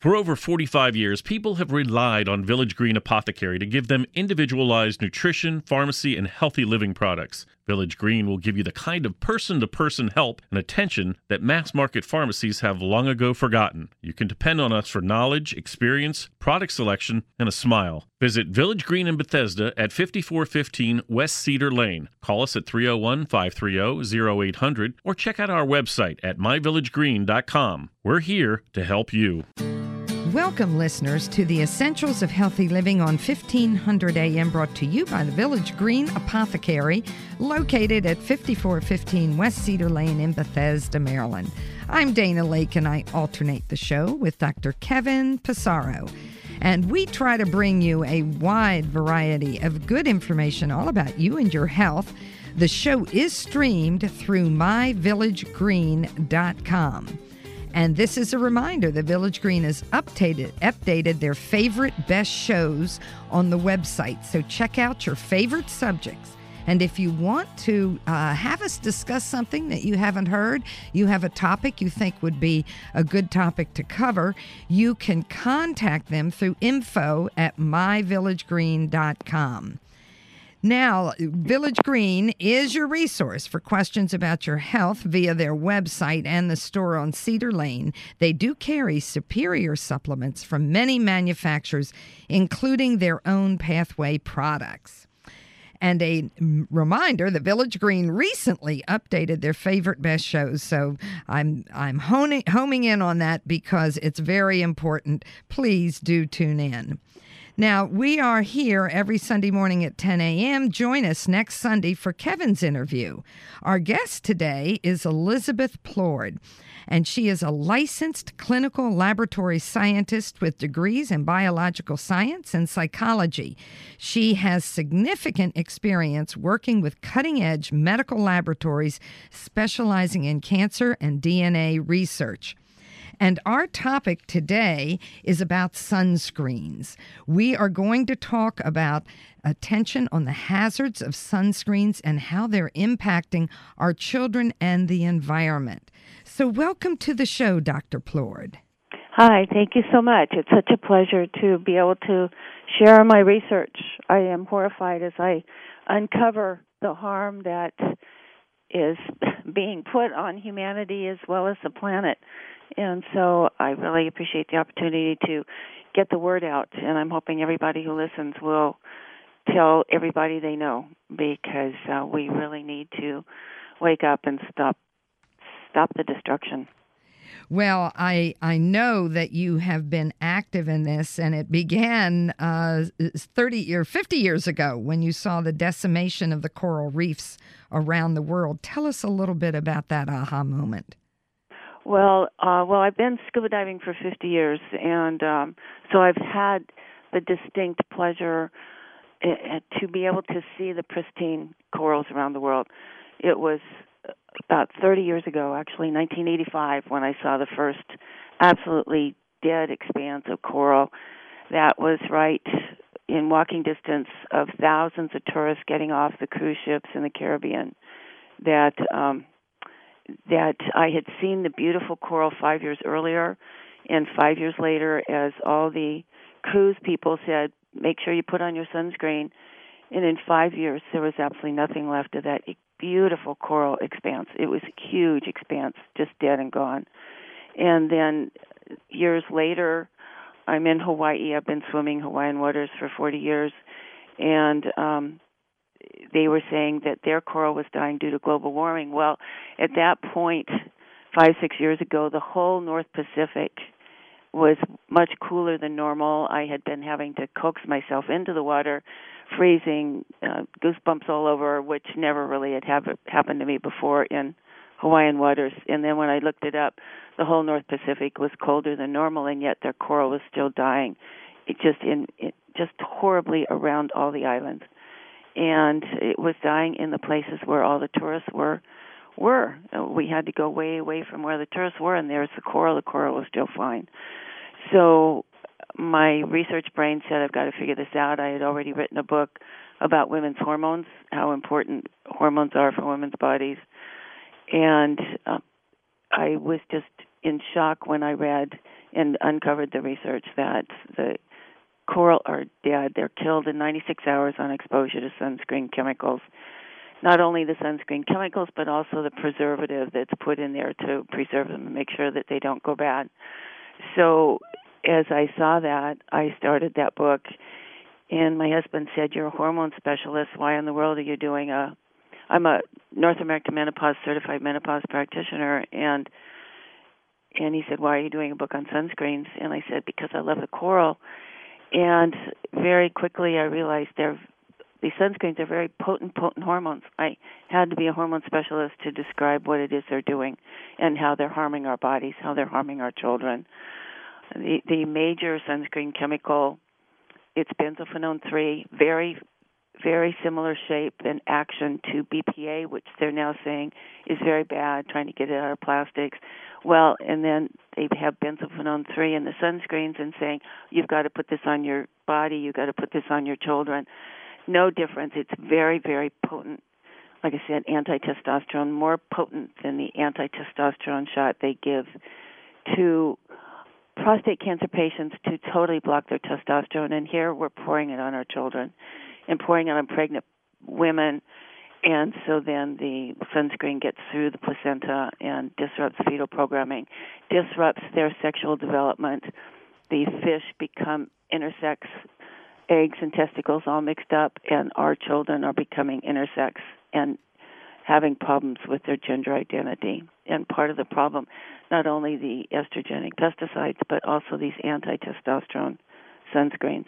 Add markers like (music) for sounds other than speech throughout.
For over 45 years, people have relied on Village Green Apothecary to give them individualized nutrition, pharmacy, and healthy living products. Village Green will give you the kind of person to person help and attention that mass market pharmacies have long ago forgotten. You can depend on us for knowledge, experience, product selection, and a smile. Visit Village Green in Bethesda at 5415 West Cedar Lane. Call us at 301 530 0800 or check out our website at myvillagegreen.com. We're here to help you. Welcome, listeners, to the Essentials of Healthy Living on 1500 AM, brought to you by the Village Green Apothecary, located at 5415 West Cedar Lane in Bethesda, Maryland. I'm Dana Laake, and I alternate the show with Dr. Kevin Passero. And we try to bring you a wide variety of good information all about you and your health. The show is streamed through myvillagegreen.com. And this is a reminder the Village Green has updated updated their favorite best shows on the website. So check out your favorite subjects. And if you want to uh, have us discuss something that you haven't heard, you have a topic you think would be a good topic to cover, you can contact them through info at myvillagegreen.com. Now, Village Green is your resource for questions about your health via their website and the store on Cedar Lane. They do carry superior supplements from many manufacturers, including their own pathway products. And a reminder: the Village Green recently updated their favorite best shows, so I'm I'm honing, homing in on that because it's very important. Please do tune in. Now, we are here every Sunday morning at 10 a.m. Join us next Sunday for Kevin's interview. Our guest today is Elizabeth Plourde, and she is a licensed clinical laboratory scientist with degrees in biological science and psychology. She has significant experience working with cutting edge medical laboratories specializing in cancer and DNA research. And our topic today is about sunscreens. We are going to talk about attention on the hazards of sunscreens and how they're impacting our children and the environment. So, welcome to the show, Dr. Plourde. Hi, thank you so much. It's such a pleasure to be able to share my research. I am horrified as I uncover the harm that is (laughs) being put on humanity as well as the planet and so I really appreciate the opportunity to get the word out, and I'm hoping everybody who listens will tell everybody they know because uh, we really need to wake up and stop stop the destruction. Well, I I know that you have been active in this, and it began uh, thirty or fifty years ago when you saw the decimation of the coral reefs around the world. Tell us a little bit about that aha moment. Well, uh, well, I've been scuba diving for 50 years, and um, so I've had the distinct pleasure uh, to be able to see the pristine corals around the world. It was about 30 years ago, actually, 1985, when I saw the first absolutely dead expanse of coral that was right in walking distance of thousands of tourists getting off the cruise ships in the Caribbean. That um, that I had seen the beautiful coral five years earlier, and five years later, as all the cruise people said, make sure you put on your sunscreen. And in five years, there was absolutely nothing left of that beautiful coral expanse. It was a huge expanse, just dead and gone. And then years later, I'm in Hawaii. I've been swimming Hawaiian waters for 40 years, and um, they were saying that their coral was dying due to global warming. Well, at that point, five six years ago, the whole North Pacific was much cooler than normal. I had been having to coax myself into the water, freezing, uh, goosebumps all over, which never really had have, happened to me before in Hawaiian waters. And then when I looked it up, the whole North Pacific was colder than normal, and yet their coral was still dying. It just in it, just horribly around all the islands and it was dying in the places where all the tourists were were. We had to go way away from where the tourists were, and there's the coral. The coral was still fine. So my research brain said I've got to figure this out. I had already written a book about women's hormones, how important hormones are for women's bodies, and uh, I was just in shock when I read and uncovered the research that the coral are dead. They're killed in 96 hours on exposure to sunscreen chemicals. Not only the sunscreen chemicals, but also the preservative that's put in there to preserve them and make sure that they don't go bad. So, as I saw that, I started that book, and my husband said, "You're a hormone specialist. Why in the world are you doing a?" I'm a North American Menopause certified menopause practitioner, and and he said, "Why are you doing a book on sunscreens?" And I said, "Because I love the coral." And very quickly, I realized they're these sunscreens are very potent, potent hormones. I had to be a hormone specialist to describe what it is they're doing and how they're harming our bodies, how they're harming our children. The the major sunscreen chemical, it's benzophenone three, very very similar shape and action to BPA, which they're now saying is very bad, trying to get it out of plastics. Well, and then they have benzophenone 3 in the sunscreens and saying, you've got to put this on your body, you've got to put this on your children. No difference. It's very, very potent. Like I said, anti testosterone, more potent than the anti testosterone shot they give to prostate cancer patients to totally block their testosterone. And here we're pouring it on our children and pouring it on pregnant women and so then the sunscreen gets through the placenta and disrupts fetal programming, disrupts their sexual development. The fish become intersex, eggs and testicles all mixed up, and our children are becoming intersex and having problems with their gender identity. And part of the problem, not only the estrogenic pesticides, but also these anti testosterone sunscreens.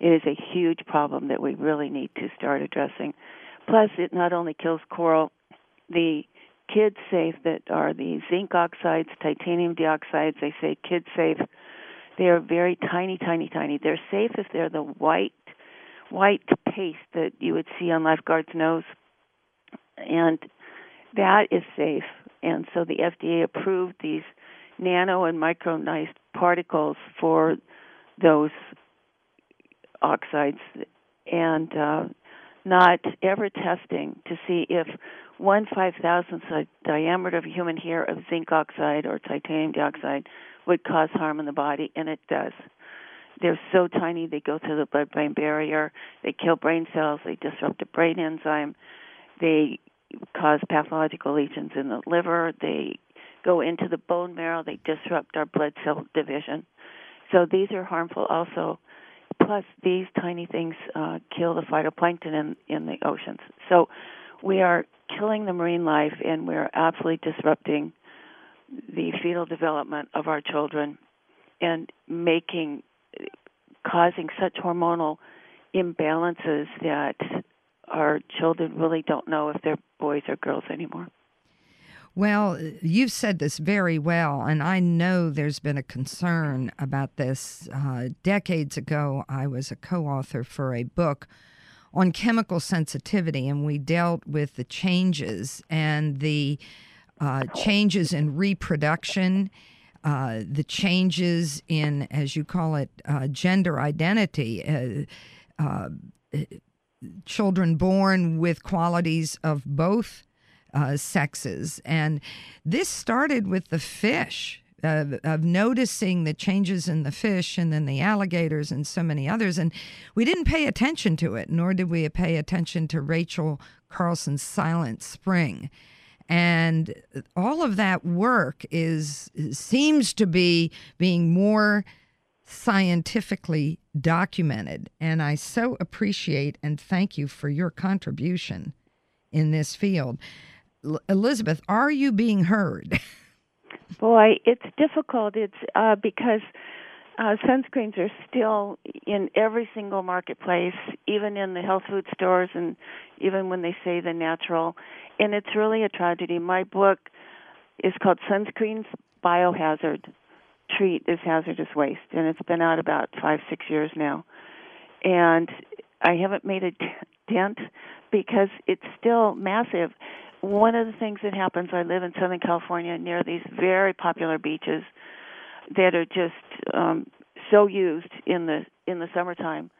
It is a huge problem that we really need to start addressing. Plus, it not only kills coral, the kid safe that are the zinc oxides, titanium dioxides, they say kid safe. They are very tiny, tiny, tiny. They're safe if they're the white, white paste that you would see on lifeguard's nose, and that is safe. And so the FDA approved these nano and micronized particles for those oxides, and uh, not ever testing to see if one five thousandth diameter of a human hair of zinc oxide or titanium dioxide would cause harm in the body, and it does. They're so tiny they go through the blood brain barrier, they kill brain cells, they disrupt the brain enzyme, they cause pathological lesions in the liver, they go into the bone marrow, they disrupt our blood cell division. So these are harmful also plus these tiny things uh, kill the phytoplankton in in the oceans. So we are killing the marine life, and we're absolutely disrupting the fetal development of our children, and making causing such hormonal imbalances that our children really don't know if they're boys or girls anymore. Well, you've said this very well, and I know there's been a concern about this. Uh, decades ago, I was a co author for a book on chemical sensitivity, and we dealt with the changes and the uh, changes in reproduction. Uh, the changes in, as you call it, uh, gender identity, uh, uh, children born with qualities of both uh, sexes. And this started with the fish. Of noticing the changes in the fish and then the alligators and so many others. And we didn't pay attention to it, nor did we pay attention to Rachel Carlson's Silent Spring. And all of that work is seems to be being more scientifically documented. And I so appreciate and thank you for your contribution in this field. Elizabeth, are you being heard? (laughs) Boy, it's difficult. It's uh, because uh, sunscreens are still in every single marketplace, even in the health food stores, and even when they say the natural. And it's really a tragedy. My book is called Sunscreens Biohazard Treat this Hazardous Waste, and it's been out about five, six years now. And I haven't made a dent because it's still massive one of the things that happens, I live in Southern California near these very popular beaches that are just um, so used in the in the summertime.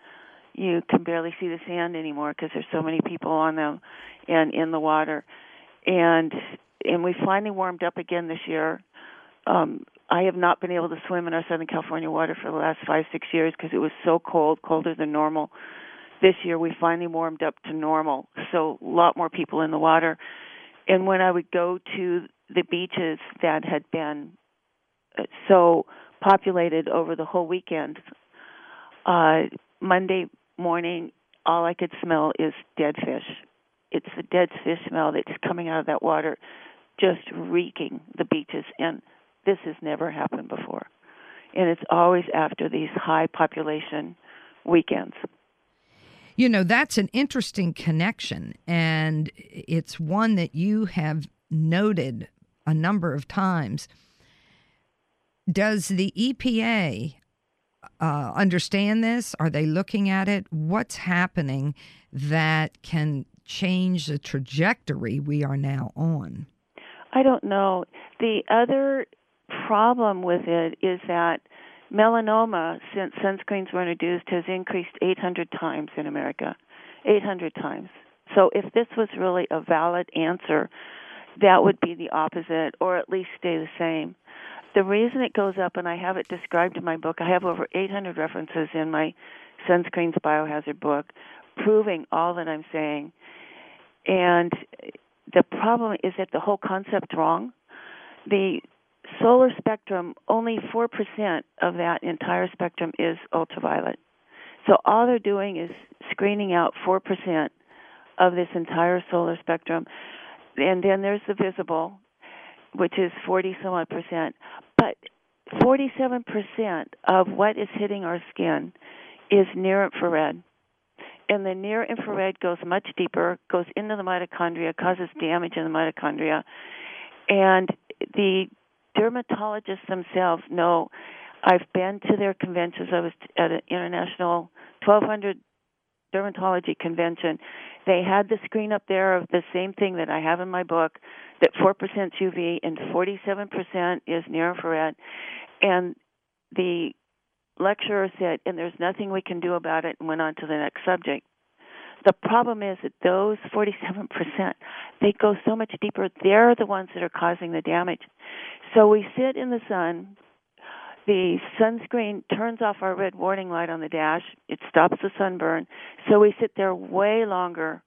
You can barely see the sand anymore because there's so many people on them and in the water. And and we finally warmed up again this year. Um, I have not been able to swim in our Southern California water for the last five, six years because it was so cold, colder than normal. This year we finally warmed up to normal, so a lot more people in the water. And when I would go to the beaches that had been uh, so populated over the whole weekend, uh, Monday morning, all I could smell is dead fish. It's the dead fish smell that's coming out of that water, just reeking the beaches. And this has never happened before. And it's always after these high population weekends. You know, that's an interesting connection, and it's one that you have noted a number of times. Does the EPA uh, understand this? Are they looking at it? What's happening that can change the trajectory we are now on? I don't know. The other problem with it is that melanoma, since sunscreens were introduced, has increased 800 times in America. 800 times. So if this was really a valid answer, that would be the opposite, or at least stay the same. The reason it goes up, and I have it described in my book, I have over 800 references in my Sunscreens Biohazard book proving all that I'm saying. And the problem is that the whole concept's wrong. The solar spectrum, only 4% of that entire spectrum is ultraviolet. So all they're doing is screening out 4% of this entire solar spectrum. And then there's the visible, which is 40 some odd percent. But 47% of what is hitting our skin is near infrared. And the near infrared goes much deeper, goes into the mitochondria, causes damage in the mitochondria. And the dermatologists themselves know. I've been to their conventions. I was at an international 1200 dermatology convention. They had the screen up there of the same thing that I have in my book that 4% UV and 47% is near infrared. And the lecturer said, and there's nothing we can do about it, and went on to the next subject. The problem is that those 47%, they go so much deeper. They're the ones that are causing the damage. So we sit in the sun. The sunscreen turns off our red warning light on the dash. It stops the sunburn. So we sit there way longer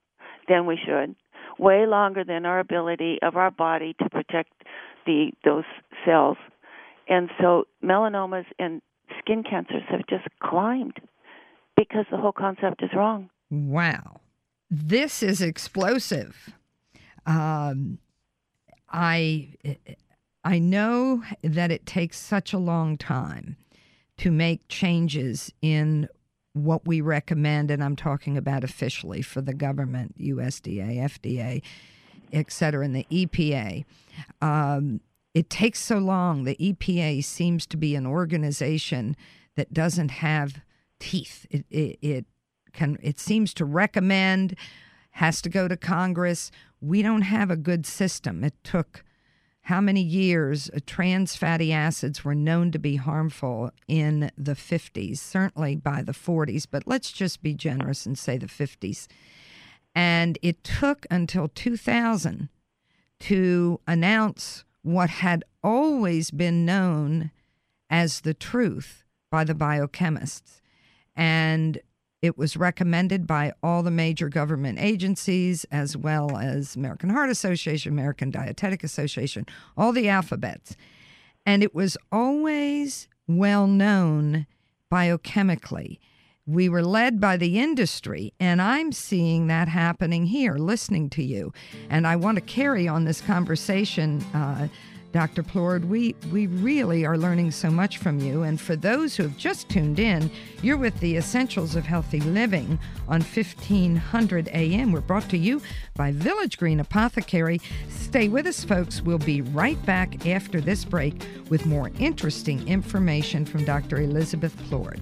than we should, way longer than our ability of our body to protect the those cells. And so melanomas and skin cancers have just climbed because the whole concept is wrong. Wow. This is explosive. Um, I I know that it takes such a long time to make changes in what we recommend, and I'm talking about officially for the government, USDA, FDA, et cetera, and the EPA. Um, it takes so long. The EPA seems to be an organization that doesn't have teeth. It, it, it can it seems to recommend, has to go to Congress. We don't have a good system. It took how many years uh, trans fatty acids were known to be harmful in the 50s, certainly by the 40s, but let's just be generous and say the 50s. And it took until 2000 to announce what had always been known as the truth by the biochemists. And it was recommended by all the major government agencies, as well as American Heart Association, American Dietetic Association, all the alphabets. And it was always well known biochemically. We were led by the industry, and I'm seeing that happening here, listening to you. And I want to carry on this conversation. Uh, Dr. Plourde, we, we really are learning so much from you. And for those who have just tuned in, you're with the Essentials of Healthy Living on 1500 AM. We're brought to you by Village Green Apothecary. Stay with us, folks. We'll be right back after this break with more interesting information from Dr. Elizabeth Plourde.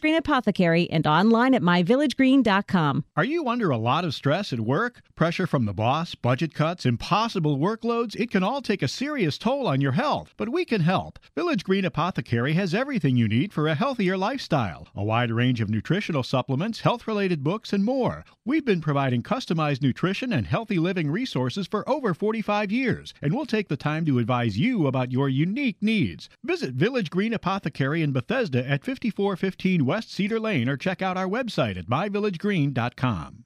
Green Apothecary and online at myvillagegreen.com. Are you under a lot of stress at work? Pressure from the boss, budget cuts, impossible workloads? It can all take a serious toll on your health, but we can help. Village Green Apothecary has everything you need for a healthier lifestyle a wide range of nutritional supplements, health related books, and more. We've been providing customized nutrition and healthy living resources for over 45 years, and we'll take the time to advise you about your unique needs. Visit Village Green Apothecary in Bethesda at 5415 West Cedar Lane or check out our website at myvillagegreen.com.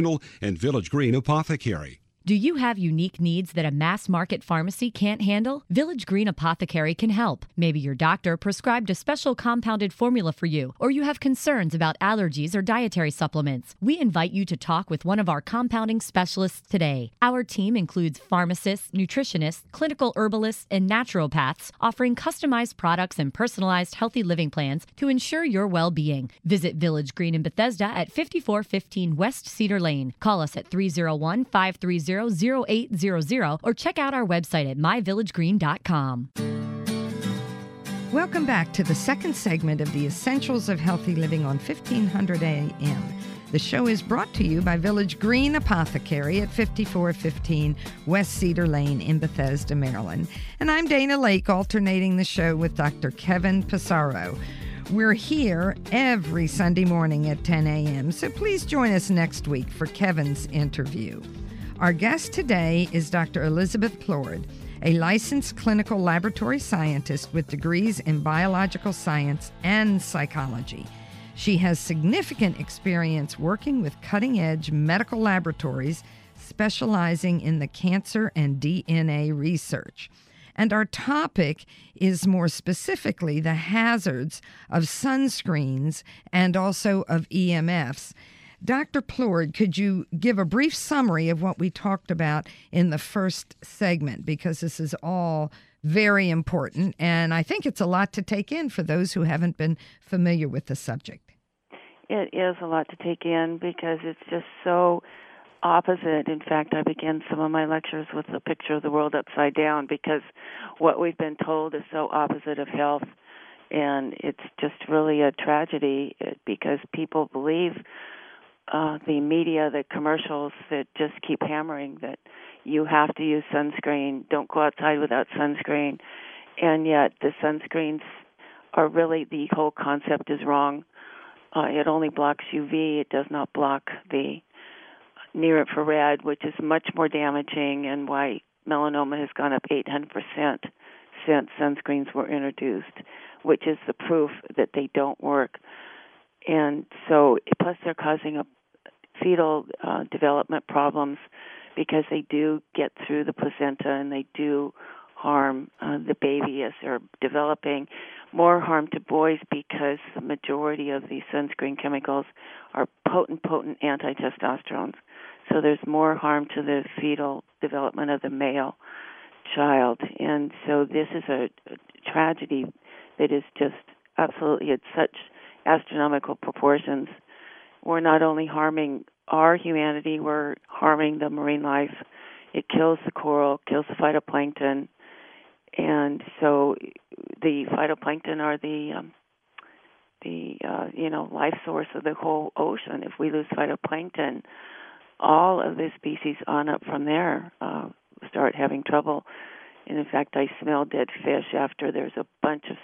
and Village Green Apothecary. Do you have unique needs that a mass market pharmacy can't handle? Village Green Apothecary can help. Maybe your doctor prescribed a special compounded formula for you, or you have concerns about allergies or dietary supplements. We invite you to talk with one of our compounding specialists today. Our team includes pharmacists, nutritionists, clinical herbalists, and naturopaths, offering customized products and personalized healthy living plans to ensure your well being. Visit Village Green in Bethesda at 5415 West Cedar Lane. Call us at 301 530 0800 or check out our website at myvillagegreen.com. Welcome back to the second segment of the Essentials of Healthy Living on 1500 AM. The show is brought to you by Village Green Apothecary at 5415 West Cedar Lane in Bethesda, Maryland. And I'm Dana Laake, alternating the show with Dr. Kevin Passero. We're here every Sunday morning at 10 a.m., so please join us next week for Kevin's interview. Our guest today is Dr. Elizabeth Plourde, a licensed clinical laboratory scientist with degrees in biological science and psychology. She has significant experience working with cutting edge medical laboratories specializing in the cancer and DNA research. And our topic is more specifically the hazards of sunscreens and also of EMFs. Dr. Plourde, could you give a brief summary of what we talked about in the first segment? Because this is all very important, and I think it's a lot to take in for those who haven't been familiar with the subject. It is a lot to take in because it's just so opposite. In fact, I begin some of my lectures with a picture of the world upside down because what we've been told is so opposite of health. And it's just really a tragedy uh, because people believe uh, the media, the commercials that just keep hammering that you have to use sunscreen, don't go outside without sunscreen, and yet the sunscreens are really the whole concept is wrong. Uh, it only blocks UV, it does not block the near infrared, which is much more damaging, and why melanoma has gone up 800% since sunscreens were introduced, which is the proof that they don't work. And so, plus, they're causing a fetal uh, development problems because they do get through the placenta and they do harm uh, the baby as they're developing. More harm to boys because the majority of these sunscreen chemicals are potent, potent anti testosterones. So there's more harm to the fetal development of the male child. And so this is a, a tragedy that is just absolutely at such astronomical proportions. We're not only harming our humanity, we're harming the marine life. It kills the coral, kills the phytoplankton, and so the phytoplankton are the um, the uh, you know life source of the whole ocean. If we lose phytoplankton, all of the species on up from there uh, start having trouble. And in fact, I smell dead fish after there's a bunch of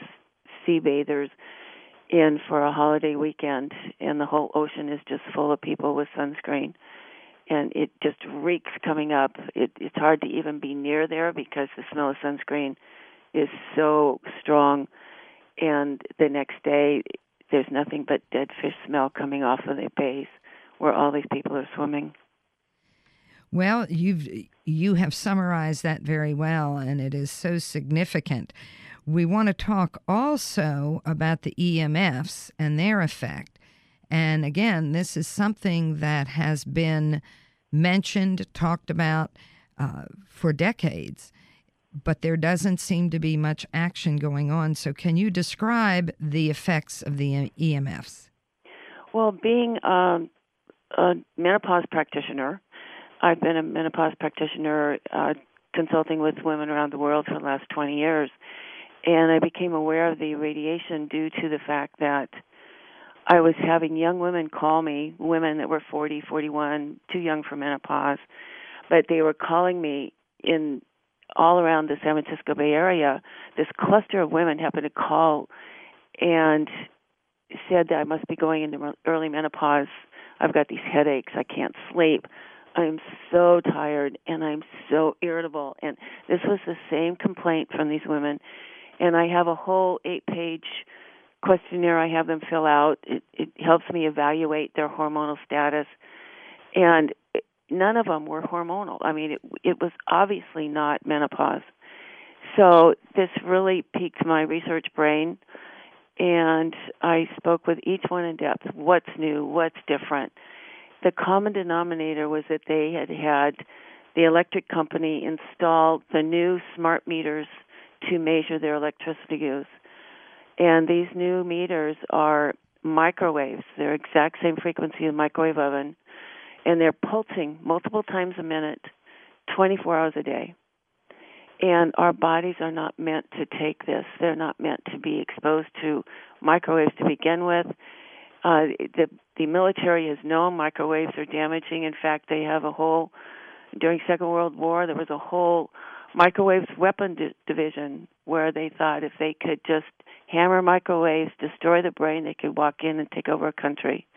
sea bathers in for a holiday weekend, and the whole ocean is just full of people with sunscreen. And it just reeks coming up. It, it's hard to even be near there because the smell of sunscreen is so strong. And the next day, there's nothing but dead fish smell coming off of the bays where all these people are swimming. Well, you've you have summarized that very well, and it is so significant. We want to talk also about the EMFs and their effect. And again, this is something that has been mentioned, talked about uh, for decades, but there doesn't seem to be much action going on. So, can you describe the effects of the EMFs? Well, being um, a menopause practitioner, I've been a menopause practitioner uh, consulting with women around the world for the last 20 years, and I became aware of the radiation due to the fact that I was having young women call me, women that were 40, 41, too young for menopause, but they were calling me in all around the San Francisco Bay Area. This cluster of women happened to call and said that I must be going into early menopause. I've got these headaches. I can't sleep. I'm so tired and I'm so irritable. And this was the same complaint from these women. And I have a whole eight page questionnaire I have them fill out. It, it helps me evaluate their hormonal status. And none of them were hormonal. I mean, it, it was obviously not menopause. So this really piqued my research brain. And I spoke with each one in depth. What's new? What's different? the common denominator was that they had had the electric company install the new smart meters to measure their electricity use. And these new meters are microwaves. They're exact same frequency as microwave oven, and they're pulsing multiple times a minute, 24 hours a day. And our bodies are not meant to take this. They're not meant to be exposed to microwaves to begin with. Uh, the the military has known microwaves are damaging. In fact, they have a whole during Second World War there was a whole microwaves weapon di- division where they thought if they could just hammer microwaves, destroy the brain, they could walk in and take over a country.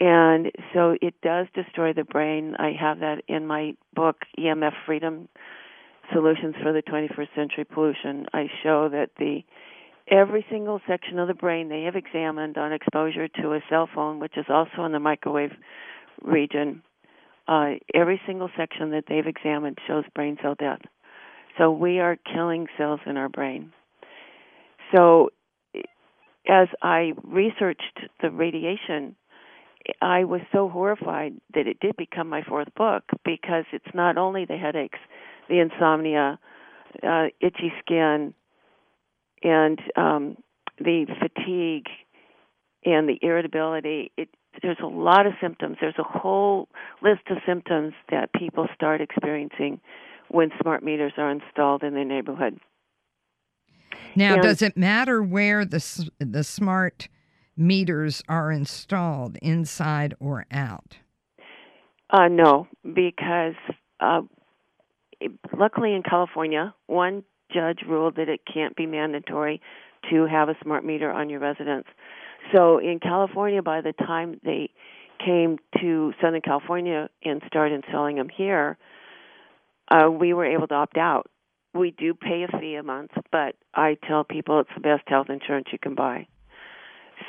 And so it does destroy the brain. I have that in my book, EMF Freedom Solutions for the 21st Century Pollution. I show that the every single section of the brain they have examined on exposure to a cell phone, which is also in the microwave region, uh, every single section that they've examined shows brain cell death. So we are killing cells in our brain. So as I researched the radiation, I was so horrified that it did become my fourth book because it's not only the headaches, the insomnia, uh, itchy skin, and um, the fatigue and the irritability. It, there's a lot of symptoms. There's a whole list of symptoms that people start experiencing when smart meters are installed in their neighborhood. Now, and, does it matter where the the smart meters are installed, inside or out? Uh, no, because uh, luckily in California, one judge ruled that it can't be mandatory to have a smart meter on your residence. So in California, by the time they came to Southern California and started selling them here, uh, we were able to opt out. We do pay a fee a month, but I tell people it's the best health insurance you can buy.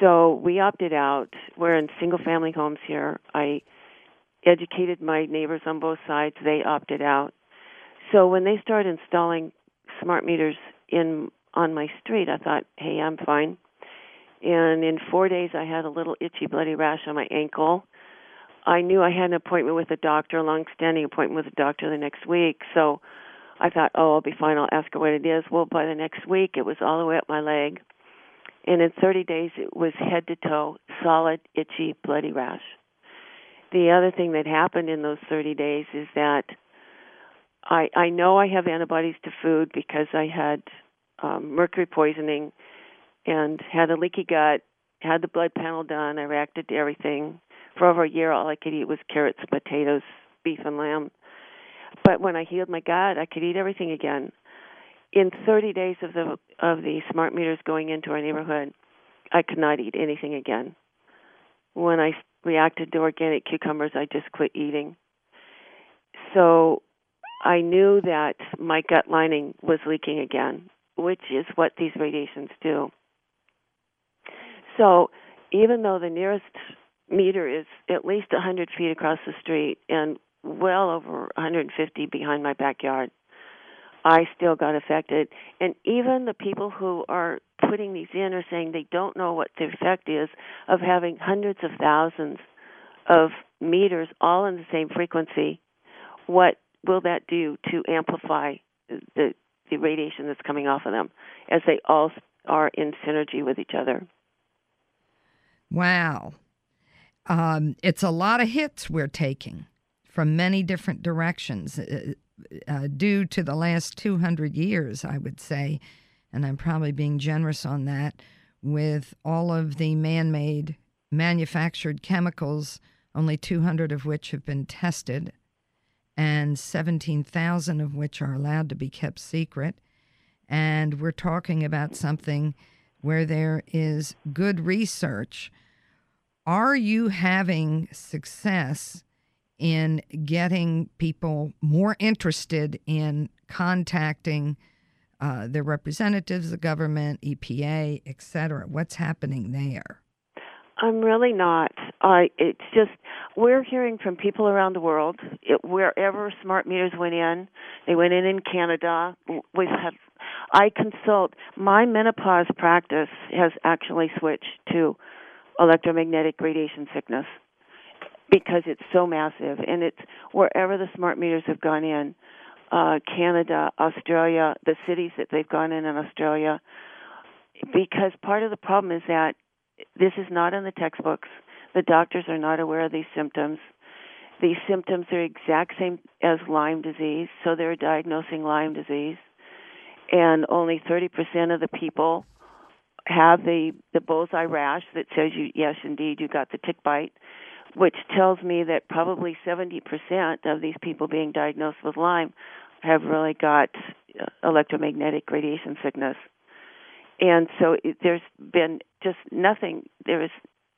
So we opted out. We're in single family homes here. I educated my neighbors on both sides. They opted out. So when they started installing smart meters in on my street, I thought, hey, I'm fine. And in four days, I had a little itchy, bloody rash on my ankle. I knew I had an appointment with a doctor, a long-standing appointment with a doctor the next week. So I thought, oh, I'll be fine. I'll ask her what it is. Well, by the next week, it was all the way up my leg, And in 30 days, it was head to toe, solid, itchy, bloody rash. The other thing that happened in those 30 days is that I I know I have antibodies to food because I had um, mercury poisoning and had a leaky gut, had the blood panel done. I reacted to everything. For over a year, all I could eat was carrots, potatoes, beef, and lamb. But when I healed my gut, I could eat everything again. In 30 days of the of the smart meters going into our neighborhood, I could not eat anything again. When I reacted to organic cucumbers, I just quit eating. So I knew that my gut lining was leaking again, which is what these radiations do. So even though the nearest meter is at least 100 feet across the street and well over 150 behind my backyard, I still got affected. And even the people who are putting these in are saying they don't know what the effect is of having hundreds of thousands of meters all in the same frequency. What will that do to amplify the the radiation that's coming off of them as they all are in synergy with each other? Wow. Um, it's a lot of hits we're taking from many different directions uh, uh, due to the last 200 years, I would say. And I'm probably being generous on that with all of the man made manufactured chemicals, only 200 of which have been tested, and 17,000 of which are allowed to be kept secret. And we're talking about something where there is good research are you having success in getting people more interested in contacting uh, their representatives, the government, EPA, et cetera? What's happening there? I'm really not. I it's just we're hearing from people around the world. It, wherever smart meters went in, they went in in Canada. We've had. I consult. My menopause practice has actually switched to electromagnetic radiation sickness because it's so massive and it's wherever the smart meters have gone in uh Canada, Australia, the cities that they've gone in in Australia because part of the problem is that this is not in the textbooks. The doctors are not aware of these symptoms. These symptoms are exact same as Lyme disease, so they're diagnosing Lyme disease. And only 30% of the people have the the bullseye rash that says you yes indeed you got the tick bite which tells me that probably 70% of these people being diagnosed with Lyme have really got uh, electromagnetic radiation sickness. And so it, there's been just nothing, there is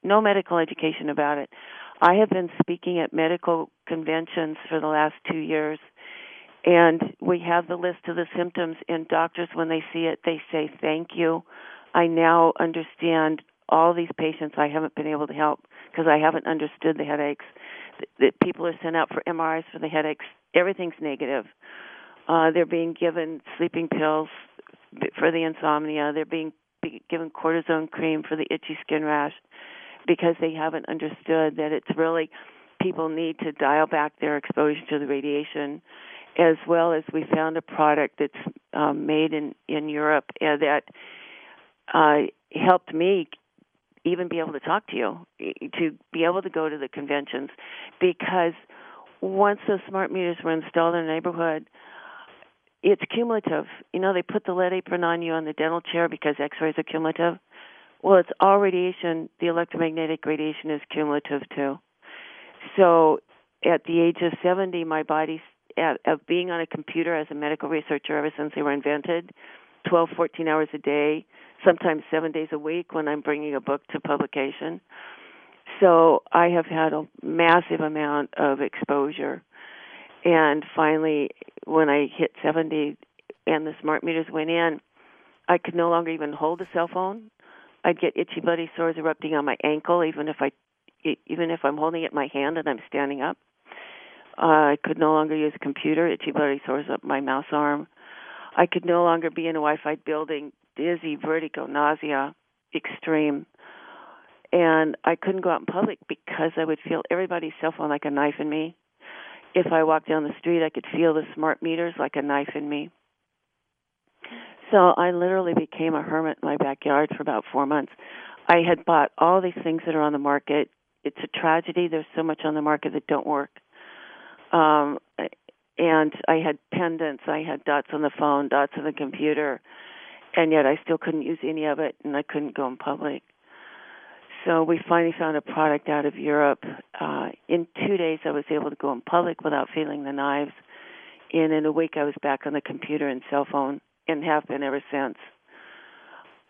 no medical education about it. I have been speaking at medical conventions for the last two years, and we have the list of the symptoms, and doctors, when they see it, they say, Thank you. I now understand all these patients I haven't been able to help because I haven't understood the headaches. That people are sent out for MRIs for the headaches. Everything's negative. Uh, they're being given sleeping pills for the insomnia. They're being given cortisone cream for the itchy skin rash because they haven't understood that it's really people need to dial back their exposure to the radiation as well as we found a product that's um, made in in Europe uh, that uh, helped me even be able to talk to you, to be able to go to the conventions, because once those smart meters were installed in the neighborhood, it's cumulative. You know, they put the lead apron on you on the dental chair because X-rays are cumulative. Well, it's all radiation. The electromagnetic radiation is cumulative too. So, at the age of 70, my body, of being on a computer as a medical researcher ever since they were invented, 12, 14 hours a day, sometimes seven days a week when I'm bringing a book to publication. So I have had a massive amount of exposure. And finally, when I hit 70 and the smart meters went in, I could no longer even hold a cell phone. I'd get itchy bloody sores erupting on my ankle, even if I, even if I'm holding it in my hand and I'm standing up. Uh, I could no longer use a computer. Itchy bloody sores up my mouse arm. I could no longer be in a Wi-Fi building dizzy, vertigo, nausea, extreme. And I couldn't go out in public because I would feel everybody's cell phone like a knife in me. If I walked down the street, I could feel the smart meters like a knife in me. So I literally became a hermit in my backyard for about four months. I had bought all these things that are on the market. It's a tragedy. There's so much on the market that don't work. Um, and I had pendants. I had dots on the phone, dots on the computer, and yet I still couldn't use any of it, and I couldn't go in public. So we finally found a product out of Europe. Uh, in two days, I was able to go in public without feeling the knives. And in a week, I was back on the computer and cell phone, and have been ever since.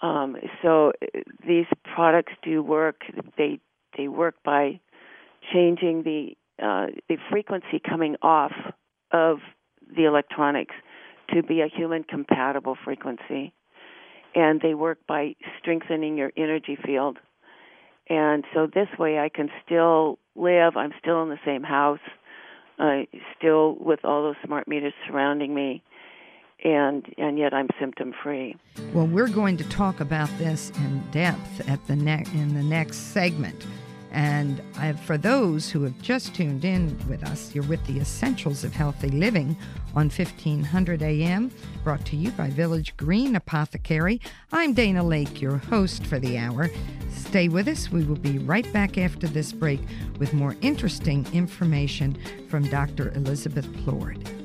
Um, so uh, these products do work. They they work by changing the uh, the frequency coming off of the electronics to be a human compatible frequency, and they work by strengthening your energy field and so this way I can still live. I'm still in the same house, uh, still with all those smart meters surrounding me, and and yet I'm symptom free. Well, we're going to talk about this in depth at the ne- in the next segment. And for those who have just tuned in with us, you're with the Essentials of Healthy Living on 1500 AM, brought to you by Village Green Apothecary. I'm Dana Laake, your host for the hour. Stay with us. We will be right back after this break with more interesting information from Dr. Elizabeth Plourde.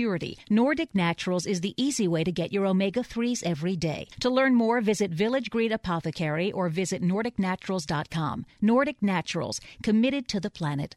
purity. Nordic Naturals is the easy way to get your omega 3s every day. To learn more, visit Village Green Apothecary or visit NordicNaturals.com. Nordic Naturals, committed to the planet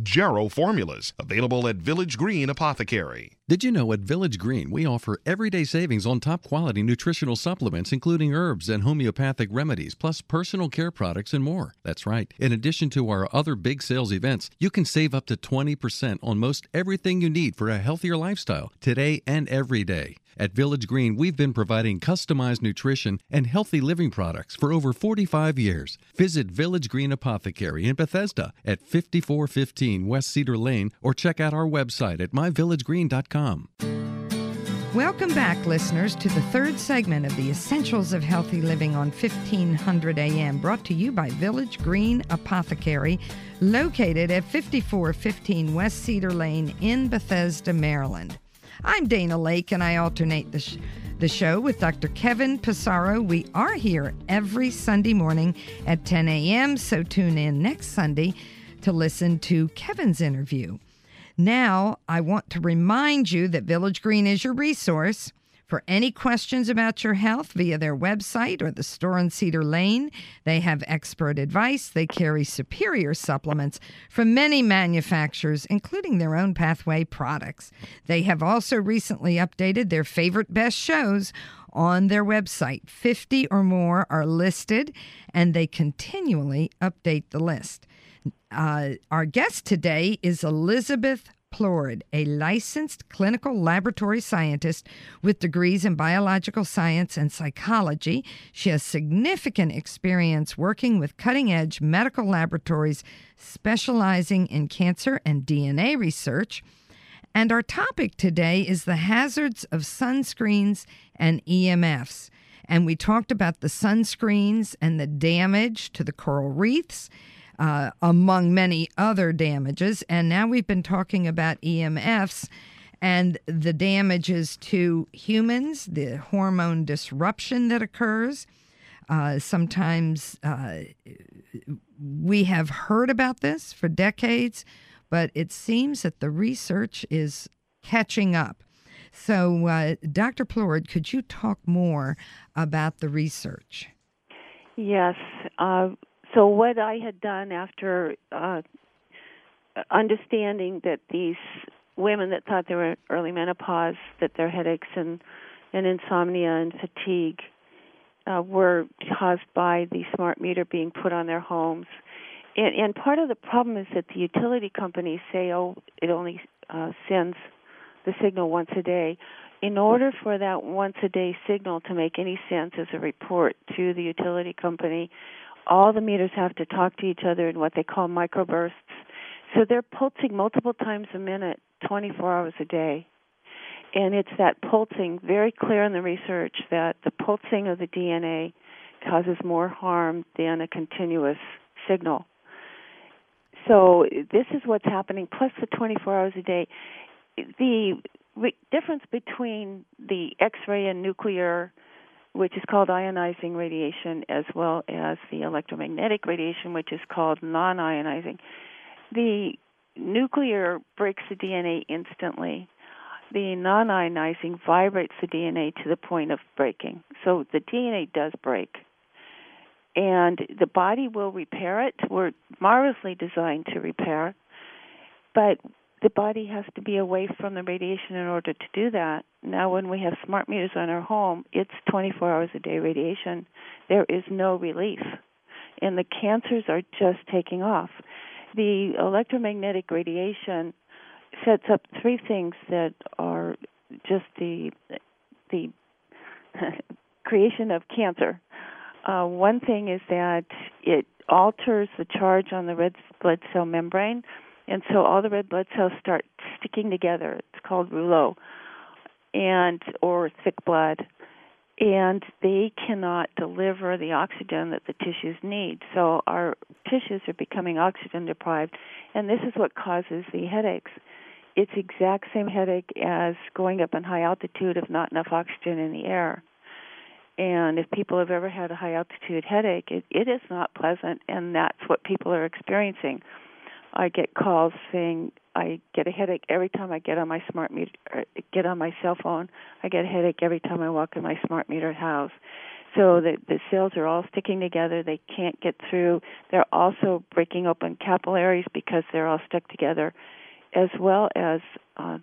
Jarrow Formulas, available at Village Green Apothecary. Did you know at Village Green we offer everyday savings on top quality nutritional supplements, including herbs and homeopathic remedies, plus personal care products and more? That's right. In addition to our other big sales events, you can save up to 20% on most everything you need for a healthier lifestyle today and every day. At Village Green, we've been providing customized nutrition and healthy living products for over 45 years. Visit Village Green Apothecary in Bethesda at 5415 West Cedar Lane or check out our website at myvillagegreen.com. Welcome back, listeners, to the third segment of the Essentials of Healthy Living on 1500 AM, brought to you by Village Green Apothecary, located at 5415 West Cedar Lane in Bethesda, Maryland. I'm Dana Laake, and I alternate the, sh- the show with Dr. Kevin Passero. We are here every Sunday morning at 10 a.m., so tune in next Sunday to listen to Kevin's interview. Now, I want to remind you that Village Green is your resource. For any questions about your health via their website or the store on Cedar Lane, they have expert advice. They carry superior supplements from many manufacturers, including their own Pathway products. They have also recently updated their favorite best shows on their website. 50 or more are listed, and they continually update the list. Uh, our guest today is Elizabeth Plourde, a licensed clinical laboratory scientist with degrees in biological science and psychology. She has significant experience working with cutting edge medical laboratories specializing in cancer and DNA research. And our topic today is the hazards of sunscreens and EMFs. And we talked about the sunscreens and the damage to the coral reefs, uh, among many other damages. And now we've been talking about EMFs and the damages to humans, the hormone disruption that occurs. Uh, sometimes uh, we have heard about this for decades, but it seems that the research is catching up. So, uh, Dr. Plourde, could you talk more about the research? Yes. So, what I had done after uh, understanding that these women that thought they were early menopause, that their headaches and, and insomnia and fatigue uh, were caused by the smart meter being put on their homes and, and part of the problem is that the utility companies say, oh, it only uh, sends the signal once a day. In order for that once a day signal to make any sense as a report to the utility company, all the meters have to talk to each other in what they call microbursts. So they're pulsing multiple times a minute, 24 hours a day. And it's that pulsing, very clear in the research, that the pulsing of the DNA causes more harm than a continuous signal. So this is what's happening, plus the 24 hours a day. The re- difference between the X-ray and nuclear, which is called ionizing radiation, as well as the electromagnetic radiation, which is called non-ionizing. The nuclear breaks the DNA instantly. The non ionizing vibrates the DNA to the point of breaking. So the DNA does break and the body will repair it. We're marvelously designed to repair, but the body has to be away from the radiation in order to do that. Now, when we have smart meters on our home, it's 24 hours a day radiation. There is no relief, and the cancers are just taking off. The electromagnetic radiation sets up three things that are just the the (laughs) creation of cancer uh, one thing is that it alters the charge on the red blood cell membrane, and so all the red blood cells start sticking together. It's called rouleau, and or thick blood, and they cannot deliver the oxygen that the tissues need. So our tissues are becoming oxygen deprived, and this is what causes the headaches. It's exact same headache as going up in high altitude if not enough oxygen in the air and if people have ever had a high altitude headache, it, it is not pleasant, and that's what people are experiencing. I get calls saying I get a headache every time I get on my smart meter, get on my cell phone. I get a headache every time I walk in my smart meter house. So the the cells are all sticking together. They can't get through. They're also breaking open capillaries because they're all stuck together, as well as uh,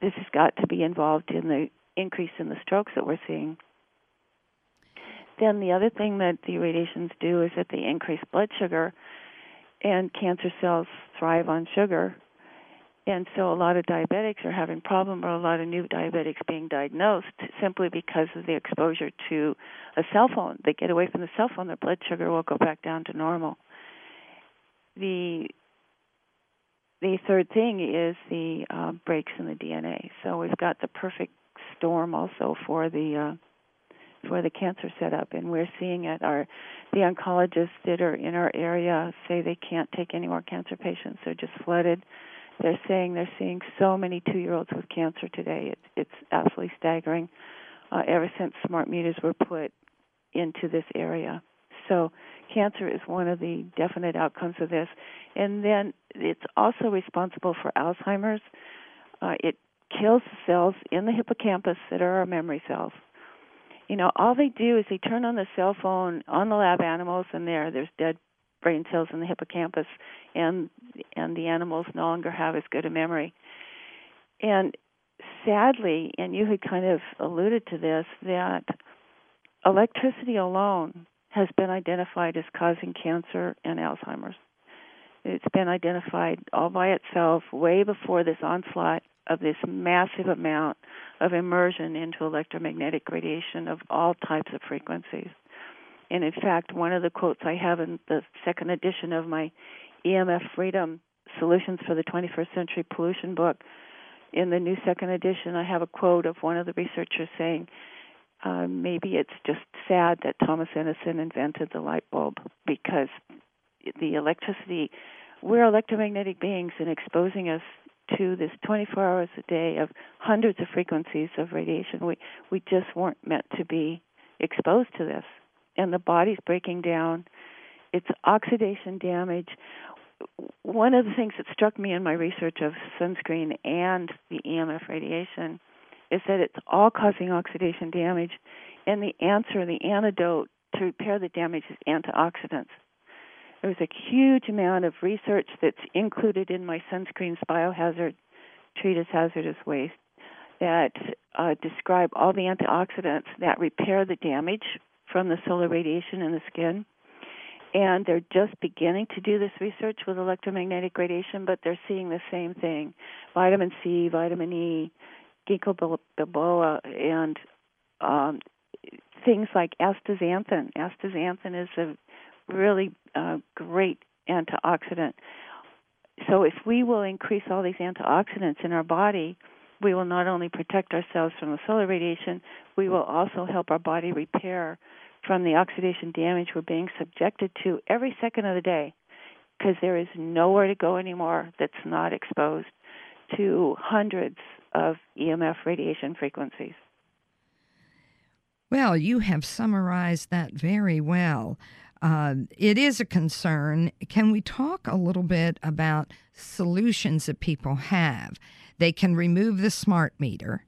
this has got to be involved in the increase in the strokes that we're seeing. Then the other thing that the radiations do is that they increase blood sugar, and cancer cells thrive on sugar. And so a lot of diabetics are having problem, or a lot of new diabetics being diagnosed simply because of the exposure to a cell phone. They get away from the cell phone, their blood sugar will go back down to normal. The the third thing is the uh, breaks in the DNA. So we've got the perfect storm also for the uh, for the cancer setup, and we're seeing it. Our the oncologists that are in our area say they can't take any more cancer patients; they're just flooded. They're saying they're seeing so many two-year-olds with cancer today. It's it's absolutely staggering. Uh, ever since smart meters were put into this area, so cancer is one of the definite outcomes of this. And then it's also responsible for Alzheimer's. Uh, it kills cells in the hippocampus that are our memory cells you know, all they do is they turn on the cell phone on the lab animals, and there, there's dead brain cells in the hippocampus, and and the animals no longer have as good a memory. And sadly, and you had kind of alluded to this, that electricity alone has been identified as causing cancer and Alzheimer's. It's been identified all by itself way before this onslaught of this massive amount of immersion into electromagnetic radiation of all types of frequencies. And in fact, one of the quotes I have in the second edition of my EMF Freedom Solutions for the 21st Century Pollution book, in the new second edition, I have a quote of one of the researchers saying, uh, maybe it's just sad that Thomas Edison invented the light bulb because the electricity, we're electromagnetic beings, and exposing us to this 24 hours a day of hundreds of frequencies of radiation, we we just weren't meant to be exposed to this, and the body's breaking down. It's oxidation damage. One of the things that struck me in my research of sunscreen and the EMF radiation is that it's all causing oxidation damage, and the answer, the antidote to repair the damage is antioxidants. There's a huge amount of research that's included in my sunscreen's biohazard treatise hazardous waste that uh, describe all the antioxidants that repair the damage from the solar radiation in the skin. And they're just beginning to do this research with electromagnetic radiation, but they're seeing the same thing vitamin C, vitamin E, ginkgo biloba and um, things like astaxanthin. Astaxanthin is a really uh, great antioxidant. So if we will increase all these antioxidants in our body, we will not only protect ourselves from the solar radiation, we will also help our body repair from the oxidation damage we're being subjected to every second of the day because there is nowhere to go anymore that's not exposed to hundreds of EMF radiation frequencies. Well, you have summarized that very well. Uh, it is a concern. Can we talk a little bit about solutions that people have? They can remove the smart meter,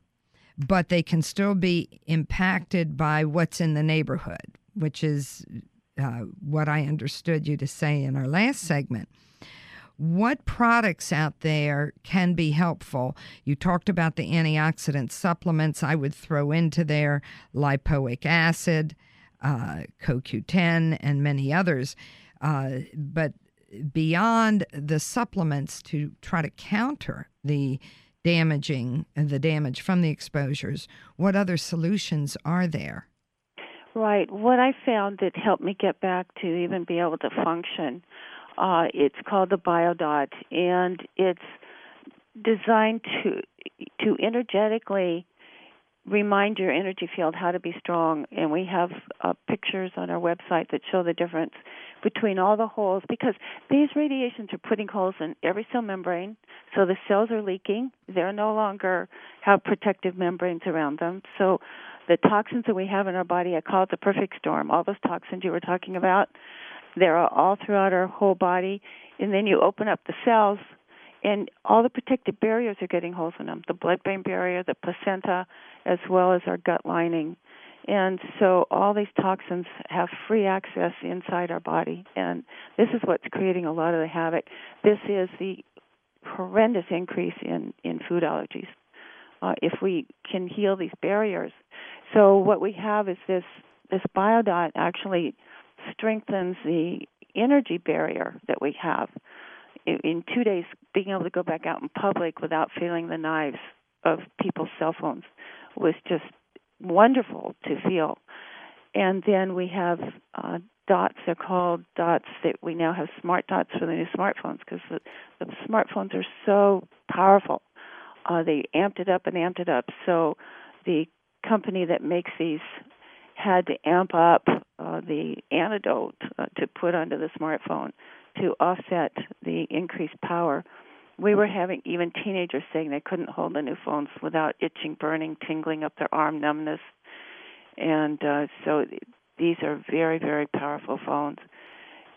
but they can still be impacted by what's in the neighborhood, which is uh, what I understood you to say in our last segment what products out there can be helpful? You talked about the antioxidant supplements. I would throw into there lipoic acid, uh, CoQ10, and many others. Uh, but beyond the supplements to try to counter the damaging the damage from the exposures, what other solutions are there? Right. What I found that helped me get back to even be able to function uh, it's called the BioDot, and it's designed to to energetically remind your energy field how to be strong. And we have uh, pictures on our website that show the difference between all the holes because these radiations are putting holes in every cell membrane. So the cells are leaking. They're no longer have protective membranes around them. So the toxins that we have in our body, I call it the perfect storm. All those toxins you were talking about, they're all throughout our whole body. And then you open up the cells, and all the protective barriers are getting holes in them the blood brain barrier, the placenta, as well as our gut lining. And so all these toxins have free access inside our body. And this is what's creating a lot of the havoc. This is the horrendous increase in, in food allergies. Uh, if we can heal these barriers. So what we have is this this biodot actually strengthens the energy barrier that we have. In, two days, being able to go back out in public without feeling the knives of people's cell phones was just wonderful to feel. And then we have uh, dots. They're called dots that we now have smart dots for the new smartphones because the, the smartphones are so powerful. Uh, they amped it up and amped it up. So the company that makes these had to amp up uh, the antidote uh, to put onto the smartphone to offset the increased power. We were having even teenagers saying they couldn't hold the new phones without itching, burning, tingling up their arm numbness. And uh, so these are very, very powerful phones.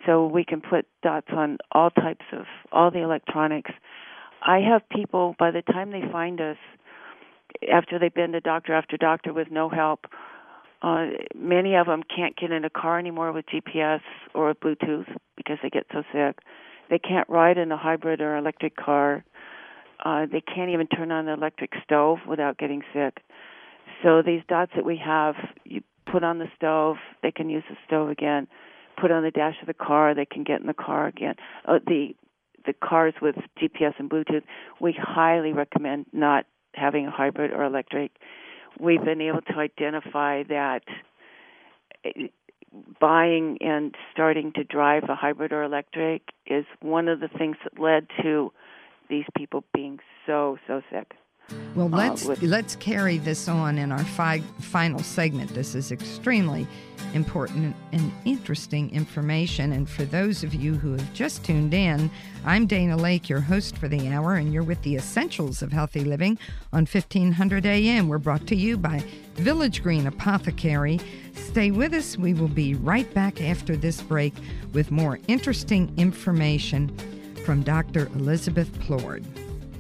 So we can put dots on all types of all the electronics. I have people by the time they find us after they've been to doctor after doctor with no help uh, many of them can't get in a car anymore with GPS or Bluetooth because they get so sick. They can't ride in a hybrid or electric car. Uh, they can't even turn on the electric stove without getting sick. So these dots that we have, you put on the stove, they can use the stove again. Put on the dash of the car, they can get in the car again. Uh, the the cars with GPS and Bluetooth, we highly recommend not having a hybrid or electric. We've been able to identify that buying and starting to drive a hybrid or electric is one of the things that led to these people being so so sick. Well, Uh, let's with- let's carry this on in our fi- final segment. This is extremely important and interesting information. And for those of you who have just tuned in, I'm Dana Laake, your host for the hour, and you're with the Essentials of Healthy Living on 1500 AM. We're brought to you by Village Green Apothecary. Stay with us. We will be right back after this break with more interesting information from Dr. Elizabeth Plourde.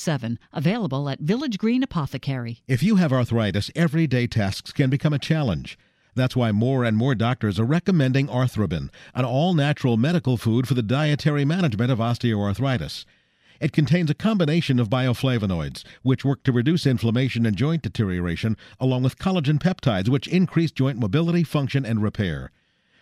7, available at Village Green Apothecary. If you have arthritis, everyday tasks can become a challenge. That's why more and more doctors are recommending Arthroben, an all natural medical food for the dietary management of osteoarthritis. It contains a combination of bioflavonoids, which work to reduce inflammation and joint deterioration, along with collagen peptides, which increase joint mobility, function, and repair.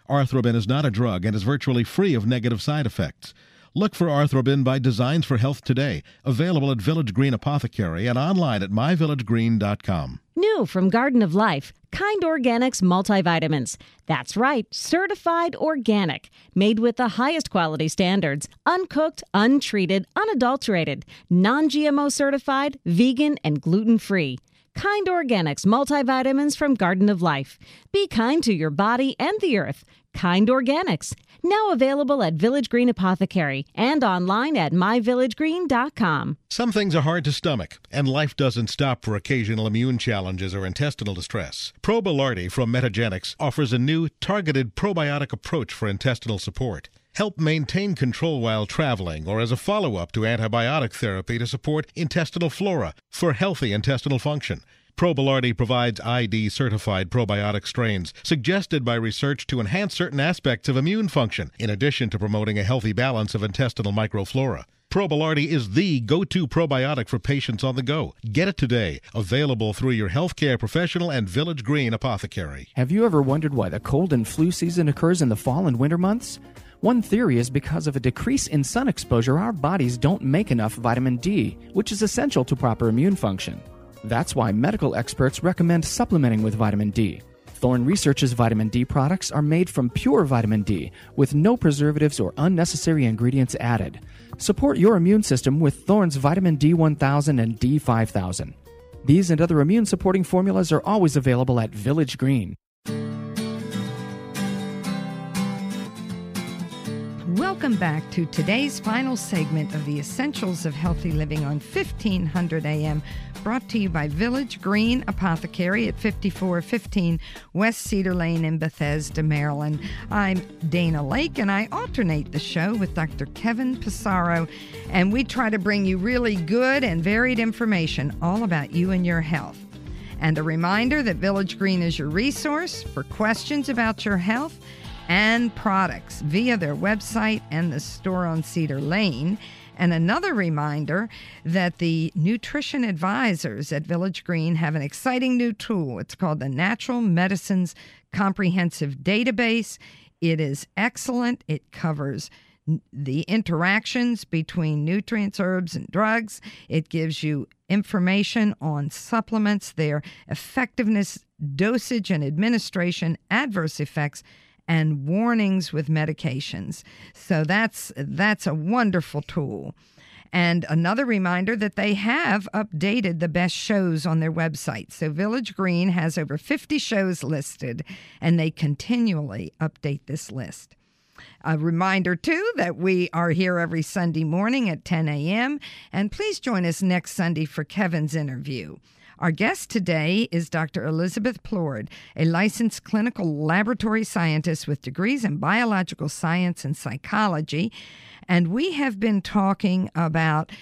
Arthroben is not a drug and is virtually free of negative side effects. Look for Arthroben by Designs for Health today, available at Village Green Apothecary and online at myvillagegreen.com. New from Garden of Life, Kind Organics multivitamins. That's right, certified organic, made with the highest quality standards, uncooked, untreated, unadulterated, non GMO certified, vegan, and gluten free. Kind Organics multivitamins from Garden of Life. Be kind to your body and the earth. Kind Organics. Now available at Village Green Apothecary and online at myvillagegreen.com. Some things are hard to stomach, and life doesn't stop for occasional immune challenges or intestinal distress. Probilardi from Metagenics offers a new, targeted probiotic approach for intestinal support. Help maintain control while traveling or as a follow up to antibiotic therapy to support intestinal flora for healthy intestinal function. Probilardi provides ID certified probiotic strains suggested by research to enhance certain aspects of immune function, in addition to promoting a healthy balance of intestinal microflora. Probilardi is the go to probiotic for patients on the go. Get it today. Available through your healthcare professional and Village Green apothecary. Have you ever wondered why the cold and flu season occurs in the fall and winter months? One theory is because of a decrease in sun exposure, our bodies don't make enough vitamin D, which is essential to proper immune function. That's why medical experts recommend supplementing with vitamin D. Thorne Research's vitamin D products are made from pure vitamin D with no preservatives or unnecessary ingredients added. Support your immune system with Thorne's vitamin D1000 and D5000. These and other immune supporting formulas are always available at Village Green. Welcome back to today's final segment of the Essentials of Healthy Living on 1500 AM, brought to you by Village Green Apothecary at 5415 West Cedar Lane in Bethesda, Maryland. I'm Dana Laake, and I alternate the show with Dr. Kevin Passero, and we try to bring you really good and varied information all about you and your health. And a reminder that Village Green is your resource for questions about your health and products via their website and the store on Cedar Lane. And another reminder that the nutrition advisors at Village Green have an exciting new tool. It's called the Natural Medicines Comprehensive Database. It is excellent. It covers the interactions between nutrients, herbs, and drugs. It gives you information on supplements, their effectiveness, dosage and administration, adverse effects, and warnings with medications. So that's that's a wonderful tool. And another reminder that they have updated the best shows on their website. So Village Green has over 50 shows listed, and they continually update this list. A reminder, too, that we are here every Sunday morning at 10 a.m., and please join us next Sunday for Kevin's interview. Our guest today is Dr. Elizabeth Plourde, a licensed clinical laboratory scientist with degrees in biological science and psychology. And we have been talking about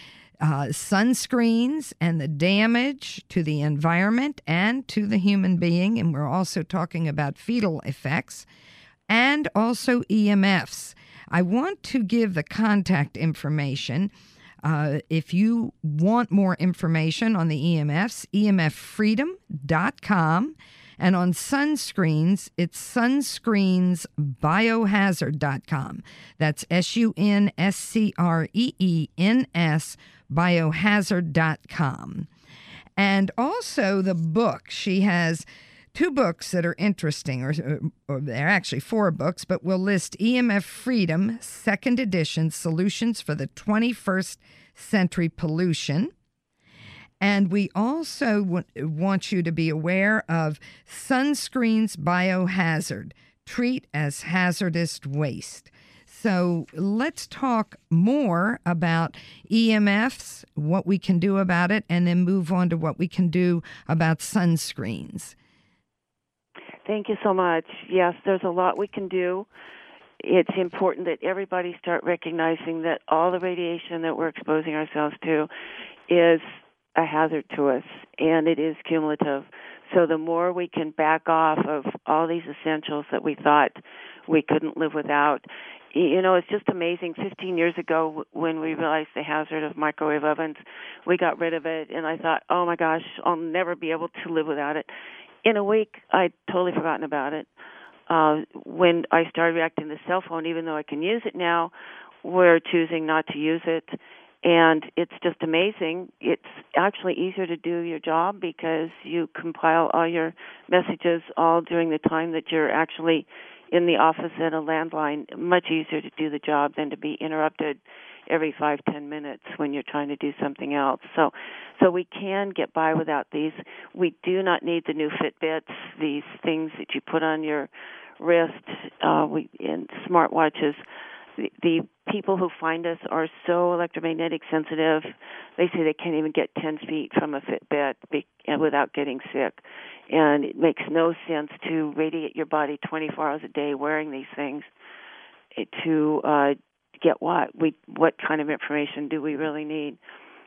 uh, sunscreens and the damage to the environment and to the human being. And we're also talking about fetal effects and also EMFs. I want to give the contact information. Uh, if you want more information on the EMFs, emffreedom.com. And on sunscreens, it's sunscreensbiohazard.com. That's S U N S C R E E N S biohazard.com. And also the book. She has two books that are interesting, or, uh, or they're actually four books, but we'll list EMF Freedom, second edition Solutions for the 21st Century Pollution. And we also w- want you to be aware of sunscreen's biohazard, treat as hazardous waste. So let's talk more about EMFs, what we can do about it, and then move on to what we can do about sunscreens. Thank you so much. Yes, there's a lot we can do. It's important that everybody start recognizing that all the radiation that we're exposing ourselves to is a hazard to us and it is cumulative. So the more we can back off of all these essentials that we thought we couldn't live without, you know, it's just amazing. 15 years ago, when we realized the hazard of microwave ovens, we got rid of it, and I thought, oh my gosh, I'll never be able to live without it. In a week, I'd totally forgotten about it. Uh, when I started reacting to the cell phone, even though I can use it now, we're choosing not to use it and it's just amazing. It's actually easier to do your job because you compile all your messages all during the time that you're actually in the office at a landline. Much easier to do the job than to be interrupted every five ten minutes when you're trying to do something else. So, so we can get by without these. We do not need the new Fitbits, these things that you put on your wrist, uh, we and smartwatches the, people who find us are so electromagnetic sensitive. They say they can't even get 10 feet from a Fitbit without getting sick. And it makes no sense to radiate your body 24 hours a day wearing these things eh, to uh, get what? We what kind of information do we really need?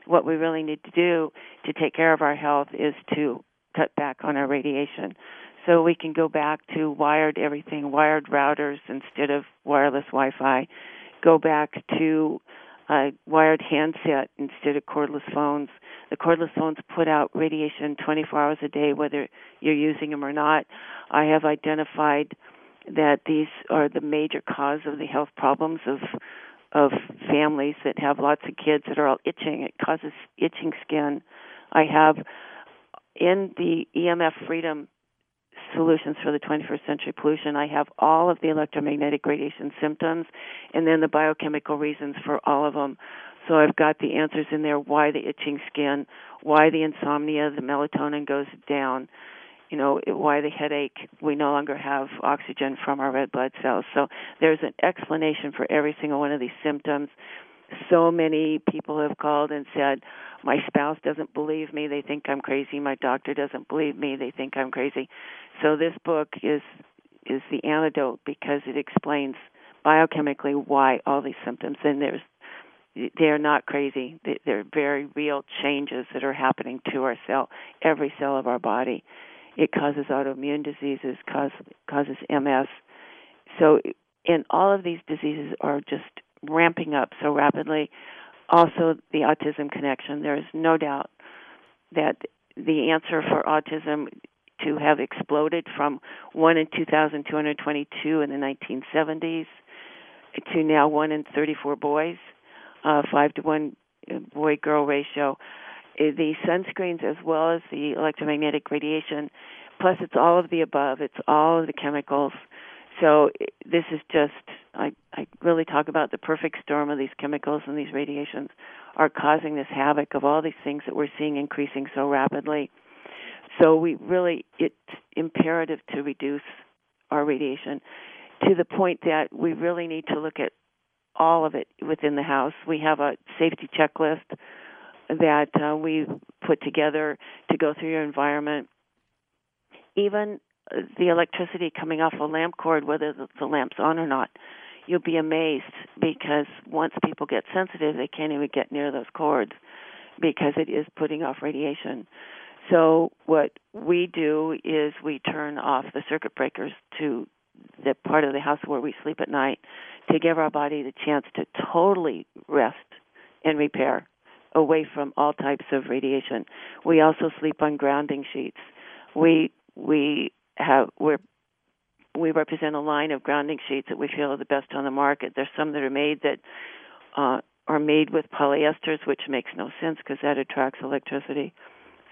What we really need to do to take care of our health is to cut back on our radiation so we can go back to wired everything, wired routers instead of wireless Wi-Fi. Go back to a wired handset instead of cordless phones. The cordless phones put out radiation 24 hours a day, whether you're using them or not. I have identified that these are the major cause of the health problems of of families that have lots of kids that are all itching. It causes itching skin. I have in the EMF Freedom solutions for the 21st century pollution. I have all of the electromagnetic radiation symptoms and then the biochemical reasons for all of them. So I've got the answers in there why the itching skin, why the insomnia, the melatonin goes down, you know, why the headache. We no longer have oxygen from our red blood cells. So there's an explanation for every single one of these symptoms. So many people have called and said, my spouse doesn't believe me. They think I'm crazy. My doctor doesn't believe me. They think I'm crazy. So this book is is the antidote because it explains biochemically why all these symptoms and there's they're not crazy. They're very real changes that are happening to our cell, every cell of our body. It causes autoimmune diseases, cause, causes MS. So, and all of these diseases are just ramping up so rapidly. Also, the autism connection. There is no doubt that the answer for autism to have exploded from 1 in 2,222 in the 1970s to now 1 in 34 boys, uh, 5 to 1 uh, boy girl ratio. The sunscreens, as well as the electromagnetic radiation, plus it's all of the above, it's all of the chemicals. So this is just, I, I really talk about the perfect storm of these chemicals and these radiations are causing this havoc of all these things that we're seeing increasing so rapidly. So we really, it's imperative to reduce our radiation to the point that we really need to look at all of it within the house. We have a safety checklist that uh, we put together to go through your environment. Even the electricity coming off a lamp cord, whether the lamp's on or not, you'll be amazed because once people get sensitive, they can't even get near those cords because it is putting off radiation. So what we do is we turn off the circuit breakers to the part of the house where we sleep at night to give our body the chance to totally rest and repair away from all types of radiation. We also sleep on grounding sheets. We we have we're we represent a line of grounding sheets that we feel are the best on the market. There's some that are made that uh, are made with polyesters, which makes no sense because that attracts electricity.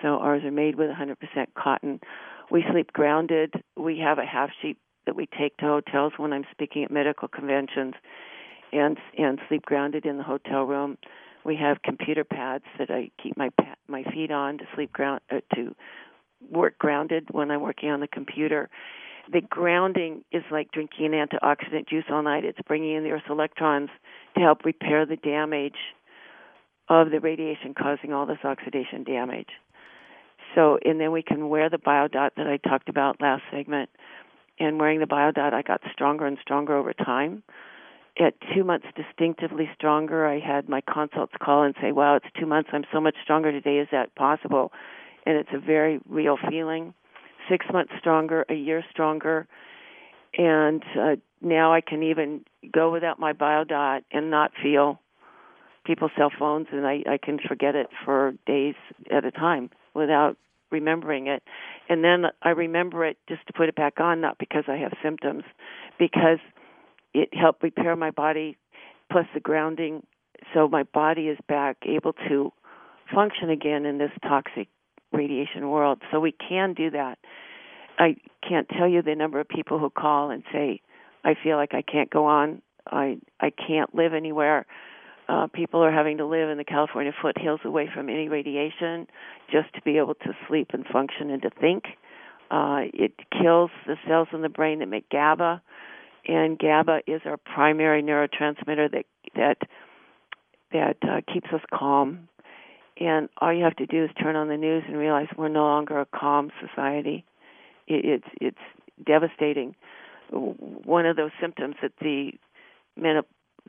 So ours are made with 100% cotton. We sleep grounded. We have a half sheet that we take to hotels when I'm speaking at medical conventions, and and sleep grounded in the hotel room. We have computer pads that I keep my my feet on to sleep ground uh, to work grounded when I'm working on the computer. The grounding is like drinking an antioxidant juice all night. It's bringing in the Earth's electrons to help repair the damage of the radiation causing all this oxidation damage. So, and then we can wear the biodot that I talked about last segment. And wearing the biodot, I got stronger and stronger over time at two months distinctively stronger, I had my consults call and say, Wow, it's two months. I'm so much stronger today. Is that possible? And it's a very real feeling. Six months stronger, a year stronger. And uh, now I can even go without my biodot and not feel people's cell phones, and I, I can forget it for days at a time without remembering it. And then I remember it just to put it back on, not because I have symptoms, because it helped repair my body, plus the grounding, so my body is back able to function again in this toxic radiation world. So we can do that. I can't tell you the number of people who call and say, "I feel like I can't go on. I I can't live anywhere." Uh, people are having to live in the California foothills away from any radiation just to be able to sleep and function and to think. Uh, it kills the cells in the brain that make GABA, and GABA is our primary neurotransmitter that that that uh, keeps us calm. And all you have to do is turn on the news and realize we're no longer a calm society. It, it's it's devastating. One of those symptoms that the men,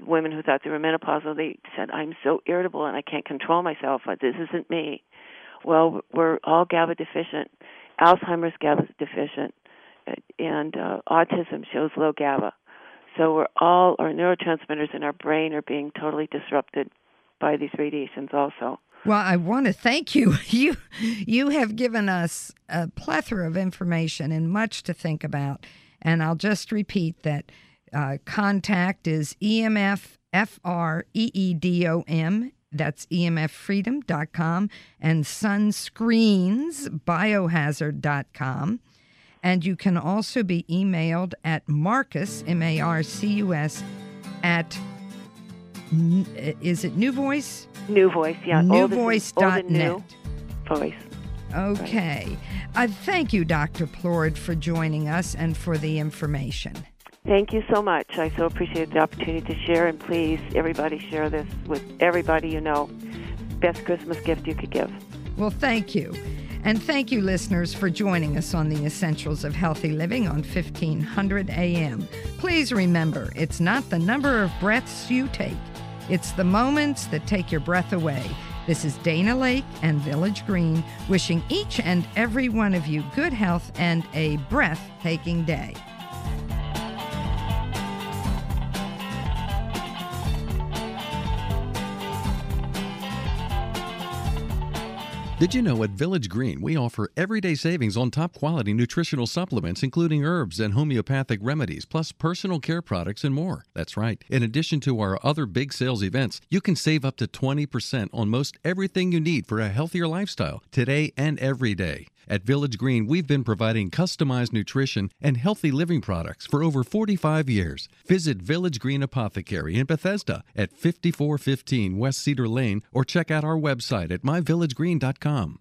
women who thought they were menopausal, they said, "I'm so irritable and I can't control myself. This isn't me." Well, we're all GABA deficient. Alzheimer's GABA deficient and uh, autism shows low GABA. So we're all our neurotransmitters in our brain are being totally disrupted by these radiations also. Well, I want to thank you. (laughs) You you have given us a plethora of information and much to think about. And I'll just repeat that uh, contact is EMF F R E E D O M. That's emffreedom.com and sunscreensbiohazard.com. And you can also be emailed at Marcus, M A R C U S, at, is it New Voice? New Voice, yeah. Newvoice.net. New voice. Okay. Uh, thank you, Dr. Plourde, for joining us and for the information. Thank you so much. I so appreciate the opportunity to share, and please, everybody, share this with everybody you know. Best Christmas gift you could give. Well, thank you. And thank you, listeners, for joining us on the Essentials of Healthy Living on 1500 AM. Please remember, it's not the number of breaths you take, it's the moments that take your breath away. This is Dana Laake and Village Green wishing each and every one of you good health and a breathtaking day. Did you know at Village Green we offer everyday savings on top quality nutritional supplements, including herbs and homeopathic remedies, plus personal care products and more? That's right. In addition to our other big sales events, you can save up to 20% on most everything you need for a healthier lifestyle today and every day. At Village Green, we've been providing customized nutrition and healthy living products for over 45 years. Visit Village Green Apothecary in Bethesda at 5415 West Cedar Lane or check out our website at myvillagegreen.com.